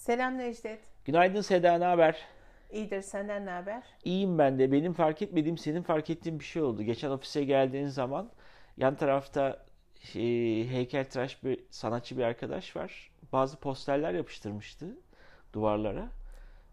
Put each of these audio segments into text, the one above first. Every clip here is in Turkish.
Selam Necdet. Günaydın Seda, ne haber? İyidir senden ne haber? İyiyim ben de. Benim fark etmediğim, senin fark ettiğin bir şey oldu. Geçen ofise geldiğin zaman yan tarafta şey, heykeltıraş bir sanatçı bir arkadaş var. Bazı posterler yapıştırmıştı duvarlara.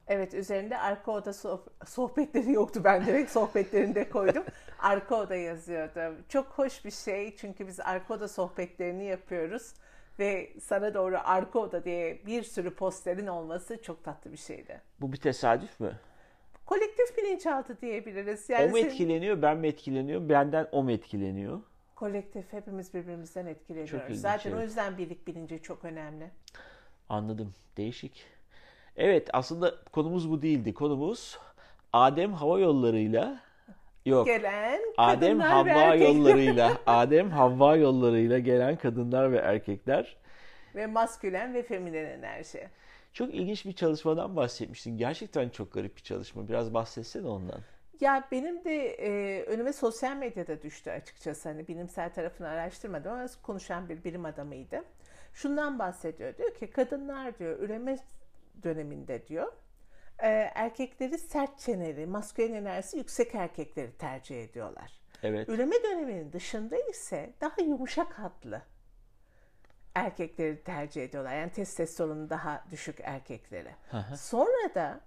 Evet üzerinde arka oda soh- sohbetleri yoktu ben direkt sohbetlerinde koydum. arka oda yazıyordu. Çok hoş bir şey çünkü biz arka oda sohbetlerini yapıyoruz. Ve sana doğru arka oda diye bir sürü posterin olması çok tatlı bir şeydi. Bu bir tesadüf mü? Kolektif bilinçaltı diyebiliriz. O Yani mu senin- etkileniyor, ben mi etkileniyorum, benden o mu etkileniyor? kolektif hepimiz birbirimizden Çok etkileniyoruz. ilginç, Zaten o evet. yüzden birlik bilinci çok önemli. Anladım. Değişik. Evet, aslında konumuz bu değildi. Konumuz Adem Hava Yolları'yla yok. Gelen Adem kadınlar ve Havva yollarıyla, Adem Havva yollarıyla gelen kadınlar ve erkekler. ve maskülen ve feminen enerji. Çok ilginç bir çalışmadan bahsetmiştin. Gerçekten çok garip bir çalışma. Biraz bahsetsene ondan. Ya benim de e, önüme sosyal medyada düştü açıkçası. Hani bilimsel tarafını araştırmadım ama konuşan bir bilim adamıydı. Şundan bahsediyor. Diyor ki kadınlar diyor üreme döneminde diyor e, erkekleri sert çeneli, maskülen enerjisi yüksek erkekleri tercih ediyorlar. Evet. Üreme döneminin dışında ise daha yumuşak hatlı erkekleri tercih ediyorlar. Yani testosteronu daha düşük erkekleri. Sonra da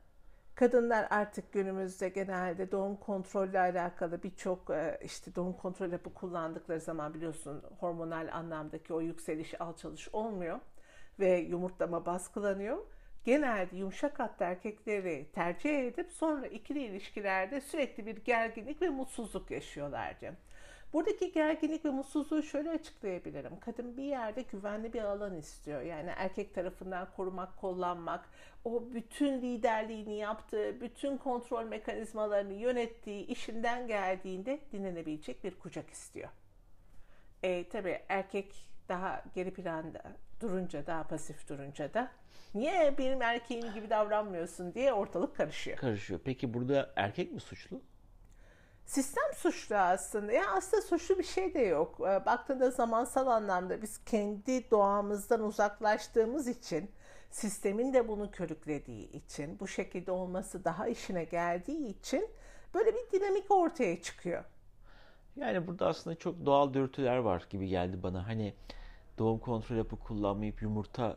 kadınlar artık günümüzde genelde doğum kontrolle alakalı birçok e, işte doğum kontrol hapı kullandıkları zaman biliyorsun hormonal anlamdaki o yükseliş alçalış olmuyor ve yumurtlama baskılanıyor. Genelde yumuşak hatlı erkekleri tercih edip sonra ikili ilişkilerde sürekli bir gerginlik ve mutsuzluk yaşıyorlardı. Buradaki gerginlik ve mutsuzluğu şöyle açıklayabilirim. Kadın bir yerde güvenli bir alan istiyor. Yani erkek tarafından korumak, kollanmak, o bütün liderliğini yaptığı, bütün kontrol mekanizmalarını yönettiği, işinden geldiğinde dinlenebilecek bir kucak istiyor. E, tabii erkek daha geri planda durunca, daha pasif durunca da niye benim erkeğim gibi davranmıyorsun diye ortalık karışıyor. Karışıyor. Peki burada erkek mi suçlu? Sistem suçlu aslında. Ya aslında suçlu bir şey de yok. Ee, Baktığında zamansal anlamda biz kendi doğamızdan uzaklaştığımız için, sistemin de bunu körüklediği için, bu şekilde olması daha işine geldiği için böyle bir dinamik ortaya çıkıyor. Yani burada aslında çok doğal dürtüler var gibi geldi bana. Hani doğum kontrol hapı kullanmayıp yumurta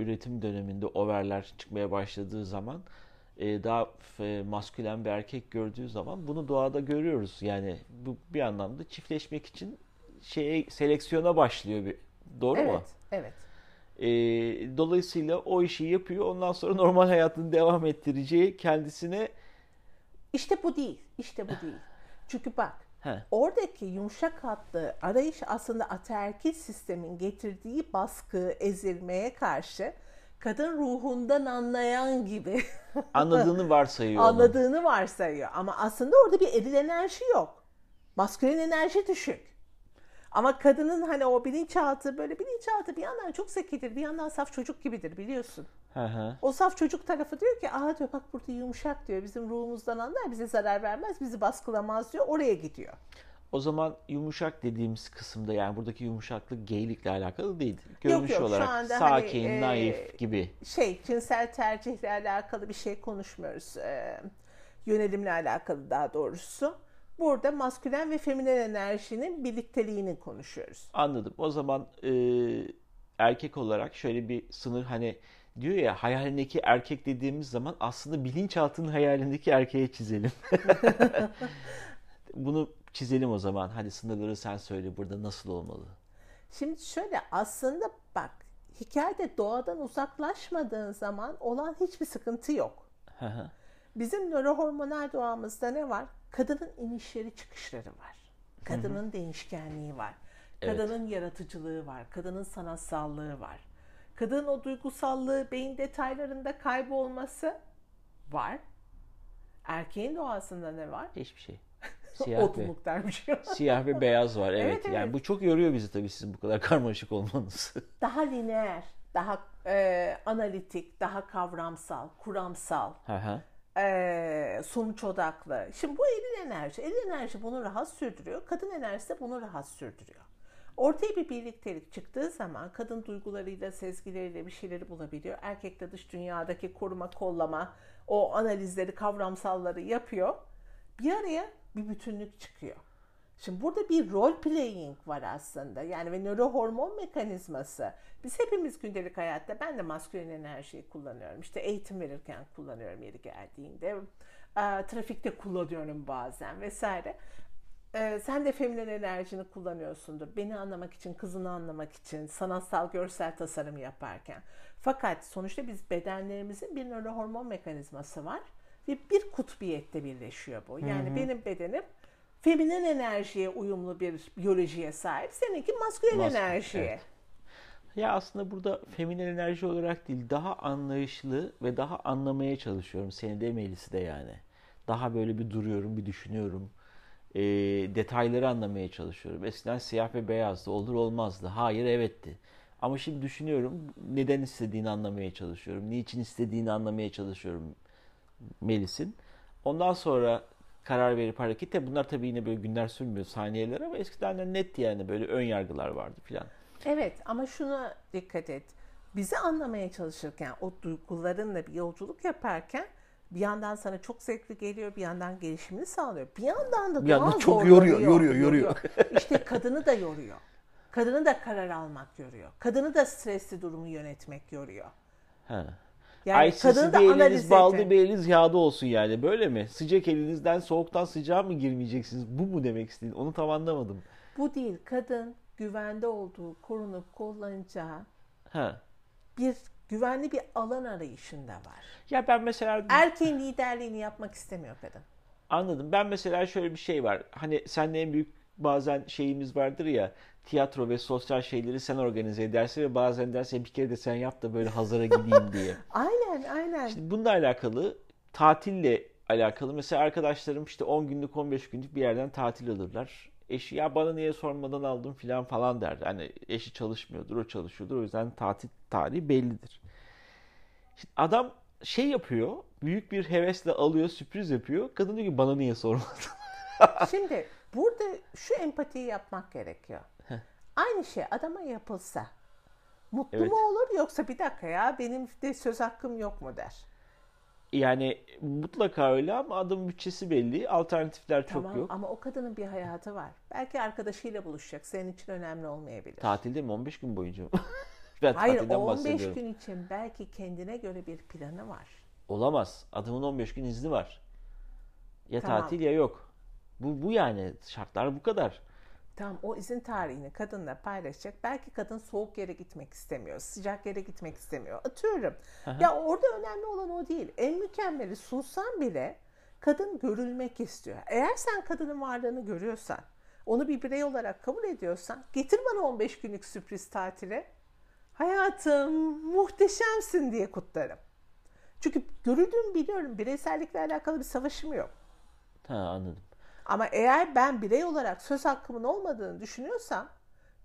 üretim döneminde overler çıkmaya başladığı zaman e, daha e, maskülen bir erkek gördüğü zaman bunu doğada görüyoruz. Yani bu bir anlamda çiftleşmek için şeye seleksiyona başlıyor bir. Doğru mu? Evet, evet. E, dolayısıyla o işi yapıyor. Ondan sonra normal hayatını devam ettireceği kendisine İşte bu değil, işte bu değil. Çünkü bak, He. oradaki yumuşak hatlı arayış aslında ataerkil sistemin getirdiği baskı, ezilmeye karşı kadın ruhundan anlayan gibi anladığını varsayıyor. anladığını varsayıyor. Ama aslında orada bir eril enerji yok. Maskülen enerji düşük. Ama kadının hani o bilinçaltı böyle bilinçaltı bir yandan çok zekidir bir yandan saf çocuk gibidir biliyorsun. Hı hı. O saf çocuk tarafı diyor ki aa diyor bak burada yumuşak diyor bizim ruhumuzdan anlar bize zarar vermez bizi baskılamaz diyor oraya gidiyor. O zaman yumuşak dediğimiz kısımda yani buradaki yumuşaklık geylikle alakalı değil. Görünüş yok, şu olarak anda sakin, hani, e, naif gibi. Şey cinsel tercihle alakalı bir şey konuşmuyoruz. Ee, yönelimle alakalı daha doğrusu. Burada maskülen ve feminen enerjinin birlikteliğini konuşuyoruz. Anladım. O zaman e, erkek olarak şöyle bir sınır hani diyor ya hayalindeki erkek dediğimiz zaman aslında bilinçaltının hayalindeki erkeğe çizelim. Bunu çizelim o zaman. Hadi sınırları sen söyle burada nasıl olmalı? Şimdi şöyle aslında bak hikayede doğadan uzaklaşmadığın zaman olan hiçbir sıkıntı yok. Bizim nörohormonal doğamızda ne var? Kadının inişleri çıkışları var. Kadının değişkenliği var. Evet. Kadının yaratıcılığı var. Kadının sanatsallığı var. Kadının o duygusallığı beyin detaylarında kaybolması var. Erkeğin doğasında ne var? Hiçbir şey. Siyah ve, Otluluk dermiş. siyah ve beyaz var. Evet. Evet, Yani evet. bu çok yoruyor bizi tabii sizin bu kadar karmaşık olmanız. daha lineer, daha e, analitik, daha kavramsal, kuramsal. Hı hı. Ee, sonuç odaklı. Şimdi bu eril enerji. Eril enerji bunu rahat sürdürüyor. Kadın enerjisi de bunu rahat sürdürüyor. Ortaya bir birliktelik çıktığı zaman kadın duygularıyla, sezgileriyle bir şeyleri bulabiliyor. Erkek de dış dünyadaki koruma, kollama, o analizleri, kavramsalları yapıyor. Bir araya bir bütünlük çıkıyor. Şimdi burada bir role playing var aslında. Yani ve nörohormon mekanizması. Biz hepimiz gündelik hayatta ben de maskülen enerjiyi kullanıyorum. İşte eğitim verirken kullanıyorum yeri geldiğinde. Trafikte kullanıyorum bazen vesaire. E, sen de feminen enerjini kullanıyorsundur. Beni anlamak için, kızını anlamak için, sanatsal görsel tasarım yaparken. Fakat sonuçta biz bedenlerimizin bir nörohormon mekanizması var ve bir kutbiyette birleşiyor bu. Yani hı hı. benim bedenim feminen enerjiye uyumlu bir biyolojiye sahip. Seninki maskülen Mas- enerjiye. Evet. Ya aslında burada feminen enerji olarak değil, daha anlayışlı ve daha anlamaya çalışıyorum. Seni de Melis'i de yani. Daha böyle bir duruyorum, bir düşünüyorum. E, detayları anlamaya çalışıyorum. Eskiden siyah ve beyazdı, olur olmazdı. Hayır, evetti. Ama şimdi düşünüyorum, neden istediğini anlamaya çalışıyorum. Niçin istediğini anlamaya çalışıyorum Melis'in. Ondan sonra karar verip hareket. Tabi bunlar tabii yine böyle günler sürmüyor saniyeler ama eskiden de net yani böyle ön yargılar vardı filan. Evet ama şuna dikkat et. Bizi anlamaya çalışırken o duygularınla bir yolculuk yaparken bir yandan sana çok zevkli geliyor, bir yandan gelişimini sağlıyor. Bir yandan da bir daha çok yoruyor, yoruyor, yoruyor. İşte kadını da yoruyor. Kadını da karar almak yoruyor. Kadını da stresli durumu yönetmek yoruyor. Ha. Yani Ay kadını da eliniz baldı bir eliniz yağda olsun yani böyle mi? Sıcak elinizden soğuktan sıcağa mı girmeyeceksiniz? Bu mu demek istedin? Onu tam anlamadım. Bu değil. Kadın güvende olduğu, korunup kollanacağı ha. bir güvenli bir alan arayışında var. Ya ben mesela... Erkeğin liderliğini yapmak istemiyor kadın. Anladım. Ben mesela şöyle bir şey var. Hani seninle en büyük bazen şeyimiz vardır ya tiyatro ve sosyal şeyleri sen organize edersin ve bazen derse bir kere de sen yap da böyle hazıra gideyim diye. aynen aynen. Şimdi bununla alakalı tatille alakalı mesela arkadaşlarım işte 10 günlük 15 günlük bir yerden tatil alırlar. Eşi ya bana niye sormadan aldım filan falan der. Hani eşi çalışmıyordur, o çalışıyordur. O yüzden tatil tarihi bellidir. Şimdi adam şey yapıyor, büyük bir hevesle alıyor, sürpriz yapıyor. Kadın diyor ki bana niye sormadın? Şimdi burada şu empatiyi yapmak gerekiyor. Aynı şey adama yapılsa mutlu evet. mu olur yoksa bir dakika ya benim de söz hakkım yok mu der. Yani mutlaka öyle ama adamın bütçesi belli. Alternatifler tamam, çok yok. Ama o kadının bir hayatı var. Belki arkadaşıyla buluşacak. Senin için önemli olmayabilir. Tatilde mi? 15 gün boyunca ben Hayır o 15 gün için belki kendine göre bir planı var. Olamaz. Adamın 15 gün izni var. Ya tamam. tatil ya yok. Bu, bu yani şartlar bu kadar. Tamam o izin tarihini kadınla paylaşacak. Belki kadın soğuk yere gitmek istemiyor, sıcak yere gitmek istemiyor. Atıyorum. Aha. Ya orada önemli olan o değil. En mükemmeli sunsan bile kadın görülmek istiyor. Eğer sen kadının varlığını görüyorsan, onu bir birey olarak kabul ediyorsan getir bana 15 günlük sürpriz tatile. Hayatım muhteşemsin diye kutlarım. Çünkü görüldüğümü biliyorum. Bireysellikle alakalı bir savaşım yok. Ha anladım. Ama eğer ben birey olarak söz hakkımın olmadığını düşünüyorsam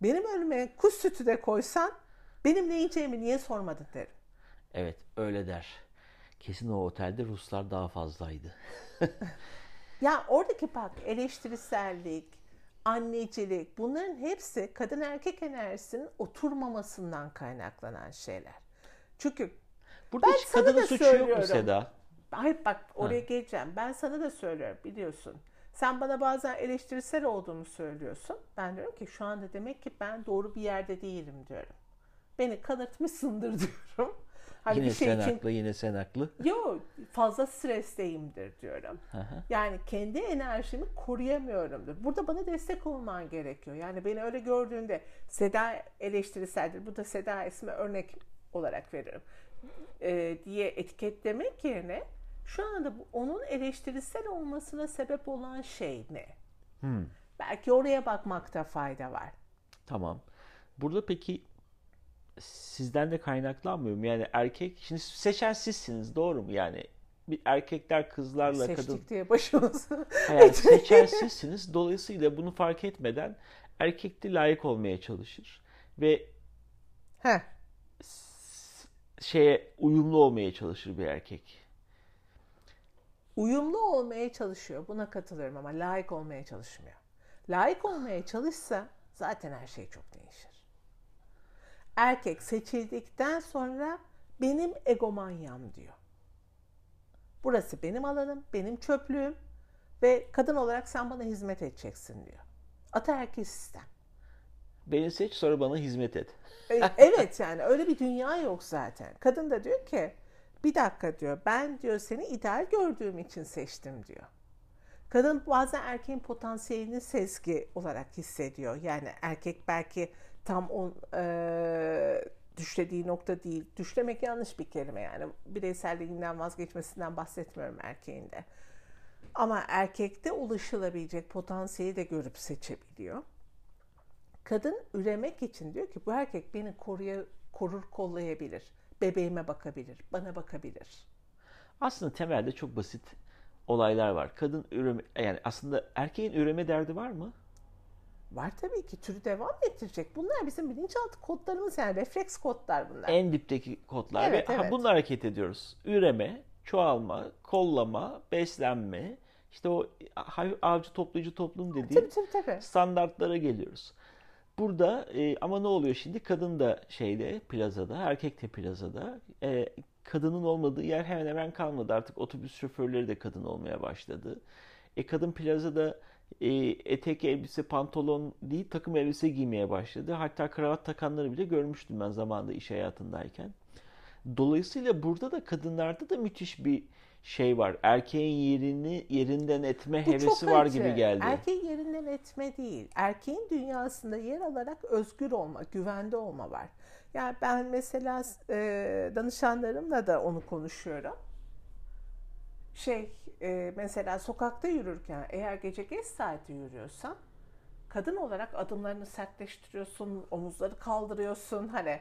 benim önüme kuş sütü de koysan benim ne yiyeceğimi niye sormadın derim. Evet öyle der. Kesin o otelde Ruslar daha fazlaydı. ya oradaki bak eleştirisellik, annecilik bunların hepsi kadın erkek enerjisinin oturmamasından kaynaklanan şeyler. Çünkü Burada ben hiç kadının suçu yok mu Seda? Hayır bak oraya ha. geleceğim. Ben sana da söylüyorum biliyorsun. Sen bana bazen eleştirisel olduğumu söylüyorsun. Ben diyorum ki şu anda demek ki ben doğru bir yerde değilim diyorum. Beni kanırtmışsındır diyorum. Hani yine bir şey sen için... haklı, yine sen haklı. Yok, fazla stresteyimdir diyorum. yani kendi enerjimi koruyamıyorumdur. Burada bana destek olman gerekiyor. Yani beni öyle gördüğünde Seda eleştiriseldir. Bu da Seda ismi örnek olarak veririm. Ee, diye etiketlemek yerine şu anda bu, onun eleştirisel olmasına sebep olan şey ne? Hmm. Belki oraya bakmakta fayda var. Tamam. Burada peki sizden de kaynaklanmıyor mu? Yani erkek, şimdi seçen sizsiniz doğru mu? Yani bir erkekler kızlarla Seçtik kadın... diye başımızı. Yani seçen sizsiniz. Dolayısıyla bunu fark etmeden erkek de layık olmaya çalışır. Ve Heh. şeye uyumlu olmaya çalışır bir erkek uyumlu olmaya çalışıyor. Buna katılıyorum ama layık olmaya çalışmıyor. Layık olmaya çalışsa zaten her şey çok değişir. Erkek seçildikten sonra benim egomanyam diyor. Burası benim alanım, benim çöplüğüm ve kadın olarak sen bana hizmet edeceksin diyor. Ataerkil sistem. Beni seç sonra bana hizmet et. E, evet yani öyle bir dünya yok zaten. Kadın da diyor ki bir dakika diyor ben diyor seni ideal gördüğüm için seçtim diyor. Kadın bazen erkeğin potansiyelini sezgi olarak hissediyor. Yani erkek belki tam on, e, düşlediği nokta değil. Düşlemek yanlış bir kelime yani. Bireyselliğinden vazgeçmesinden bahsetmiyorum erkeğin de. Ama erkekte ulaşılabilecek potansiyeli de görüp seçebiliyor. Kadın üremek için diyor ki bu erkek beni koruya, korur kollayabilir. Bebeğime bakabilir, bana bakabilir. Aslında temelde çok basit olaylar var. Kadın üreme yani aslında erkeğin üreme derdi var mı? Var tabii ki türü devam ettirecek. Bunlar bizim bilinçaltı kodlarımız yani refleks kodlar bunlar. En dipteki kodlar Evet, ve evet. ha, bununla hareket ediyoruz. Üreme, çoğalma, kollama, beslenme, işte o avcı toplayıcı toplum dediği Tabii tabii tabii. standartlara geliyoruz. Burada e, ama ne oluyor şimdi? Kadın da şeyde plazada, erkek de plazada. E, kadının olmadığı yer hemen hemen kalmadı. Artık otobüs şoförleri de kadın olmaya başladı. E, kadın plazada e, etek elbise, pantolon değil takım elbise giymeye başladı. Hatta kravat takanları bile görmüştüm ben zamanında iş hayatındayken. Dolayısıyla burada da kadınlarda da müthiş bir şey var. Erkeğin yerini yerinden etme Bu hevesi var gibi geldi. Erkeğin yerinden etme değil. Erkeğin dünyasında yer alarak özgür olma, güvende olma var. Yani ben mesela e, danışanlarımla da onu konuşuyorum. Şey e, mesela sokakta yürürken eğer gece geç saati yürüyorsan kadın olarak adımlarını sertleştiriyorsun, omuzları kaldırıyorsun hani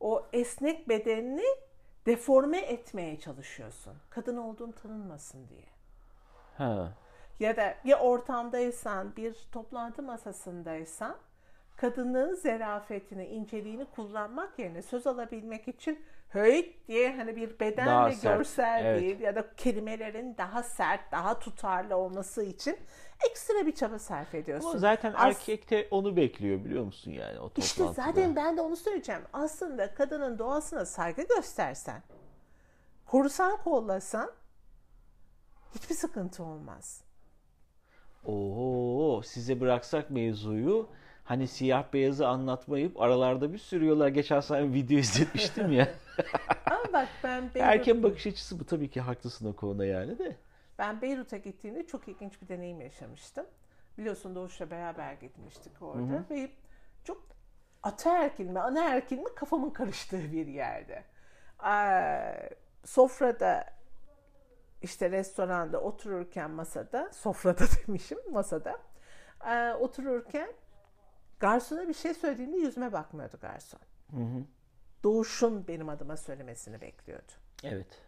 o esnek bedenini deforme etmeye çalışıyorsun. Kadın olduğun tanınmasın diye. Ha. Ya da bir ortamdaysan, bir toplantı masasındaysan kadının zerafetini, inceliğini kullanmak yerine söz alabilmek için höyt diye hani bir beden Daha ve sert, görsel evet. değil ya da kelimelerin daha sert, daha tutarlı olması için ekstra bir çaba sarf ediyorsun. Ama zaten As- erkek de onu bekliyor biliyor musun yani o toplantıda. İşte zaten ben de onu söyleyeceğim. Aslında kadının doğasına saygı göstersen, korusan kollasan hiçbir sıkıntı olmaz. Oo, size bıraksak mevzuyu hani siyah beyazı anlatmayıp aralarda bir sürüyorlar. Geçen sene video izletmiştim ya. Ama bak ben Beyrut, Erken bakış açısı bu tabii ki haklısın o konuda yani de. ben Beyrut'a gittiğimde çok ilginç bir deneyim yaşamıştım. Biliyorsun Doğuş'la beraber gitmiştik orada ve çok ataerkil mi anaerkil mi kafamın karıştığı bir yerde. Ee, sofrada işte restoranda otururken masada, sofrada demişim masada, otururken garsona bir şey söylediğinde yüzüme bakmıyordu garson. Doğuş'un benim adıma söylemesini bekliyordu. Evet.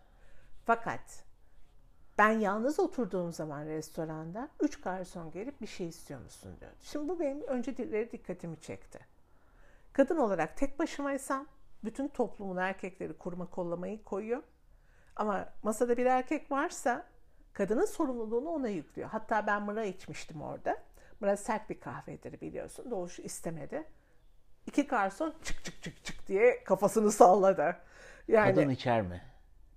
Fakat ben yalnız oturduğum zaman restoranda üç garson gelip bir şey istiyor musun diyordu. Şimdi bu benim önceleri dikkatimi çekti. Kadın olarak tek başımaysam bütün toplumun erkekleri kurma kollamayı koyuyor. Ama masada bir erkek varsa kadının sorumluluğunu ona yüklüyor. Hatta ben mıra içmiştim orada. Mıra sert bir kahvedir biliyorsun. Doğuş istemedi. İki garson çık çık çık çık diye kafasını salladı. Yani Kadın içer mi?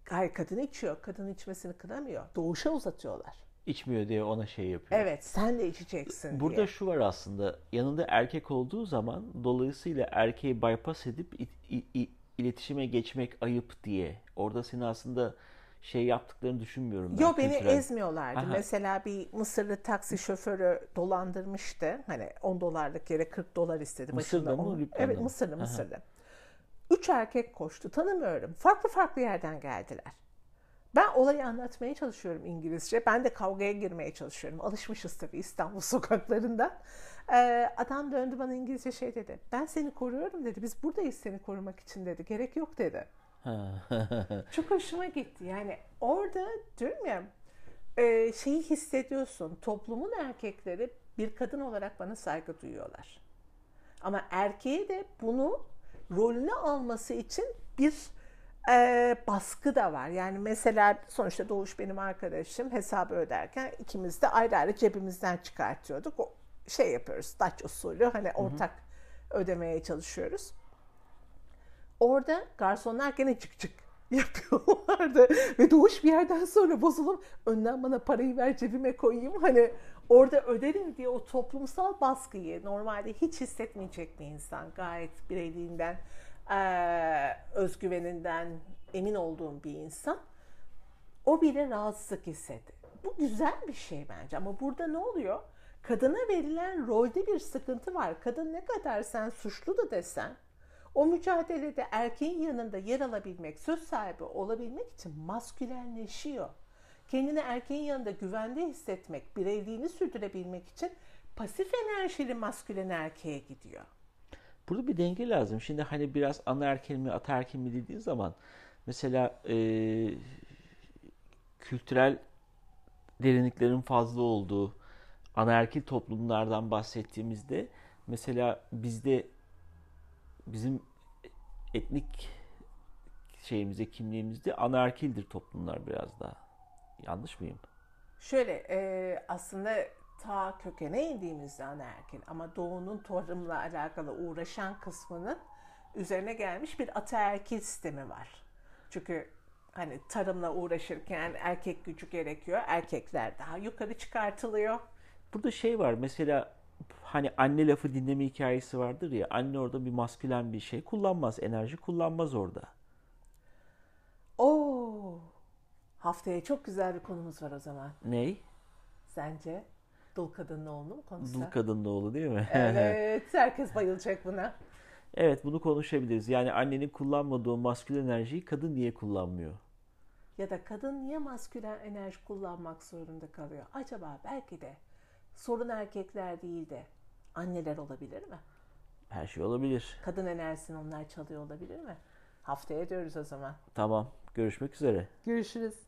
Hayır kadın içiyor. Kadın içmesini kınamıyor. Doğuşa uzatıyorlar. İçmiyor diye ona şey yapıyor. Evet sen de içeceksin Burada diye. şu var aslında. Yanında erkek olduğu zaman dolayısıyla erkeği bypass edip i- i- i- iletişime geçmek ayıp diye. Orada seni aslında şey yaptıklarını düşünmüyorum ben. Yo beni kültürel. ezmiyorlardı. Aha. Mesela bir Mısırlı taksi şoförü dolandırmıştı. Hani 10 dolarlık yere 40 dolar istedi. Mısır'da mı, on- Evet mı? Mısırlı Aha. Mısırlı. Üç erkek koştu. Tanımıyorum. Farklı farklı yerden geldiler. Ben olayı anlatmaya çalışıyorum İngilizce. Ben de kavgaya girmeye çalışıyorum. Alışmışız tabii İstanbul sokaklarında. Ee, adam döndü bana İngilizce şey dedi. Ben seni koruyorum dedi. Biz buradayız seni korumak için dedi. Gerek yok dedi. Çok hoşuma gitti. Yani orada diyorum ya e, şeyi hissediyorsun. Toplumun erkekleri bir kadın olarak bana saygı duyuyorlar. Ama erkeğe de bunu rolünü alması için bir e, baskı da var. Yani mesela sonuçta Doğuş benim arkadaşım hesabı öderken ikimiz de ayrı ayrı cebimizden çıkartıyorduk. O şey yapıyoruz. Dutch usulü hani ortak ödemeye çalışıyoruz. Orada garsonlar gene çık çık yapıyorlardı. Ve Doğuş bir yerden sonra bozulup önden bana parayı ver cebime koyayım. Hani orada öderim diye o toplumsal baskıyı normalde hiç hissetmeyecek bir insan. Gayet bireyliğinden, özgüveninden emin olduğum bir insan. O bile rahatsızlık hissetti. Bu güzel bir şey bence ama burada ne oluyor? Kadına verilen rolde bir sıkıntı var. Kadın ne kadar sen suçlu da desen o mücadelede erkeğin yanında yer alabilmek, söz sahibi olabilmek için maskülenleşiyor. Kendini erkeğin yanında güvende hissetmek, bireyliğini sürdürebilmek için pasif enerjili maskülen erkeğe gidiyor. Burada bir denge lazım. Şimdi hani biraz anaerkil mi ataerkil mi dediğin zaman mesela e, kültürel derinliklerin fazla olduğu anaerkil toplumlardan bahsettiğimizde mesela bizde bizim etnik şeyimizde kimliğimizde anaerkildir toplumlar biraz daha. Yanlış mıyım? Şöyle e, aslında ta kökene indiğimizde anaerkil ama doğunun tarımla alakalı uğraşan kısmının üzerine gelmiş bir ataerkil sistemi var. Çünkü hani tarımla uğraşırken erkek gücü gerekiyor. Erkekler daha yukarı çıkartılıyor. Burada şey var mesela hani anne lafı dinleme hikayesi vardır ya anne orada bir maskülen bir şey kullanmaz enerji kullanmaz orada. Oo. Haftaya çok güzel bir konumuz var o zaman. Ney? Sence? Dul kadının oğlu mu Dul konuşsak? kadının oğlu değil mi? Evet, herkes bayılacak buna. Evet bunu konuşabiliriz. Yani annenin kullanmadığı maskülen enerjiyi kadın niye kullanmıyor? Ya da kadın niye maskülen enerji kullanmak zorunda kalıyor? Acaba belki de sorun erkekler değil de anneler olabilir mi? Her şey olabilir. Kadın enerjisini onlar çalıyor olabilir mi? Haftaya diyoruz o zaman. Tamam. Görüşmek üzere. Görüşürüz.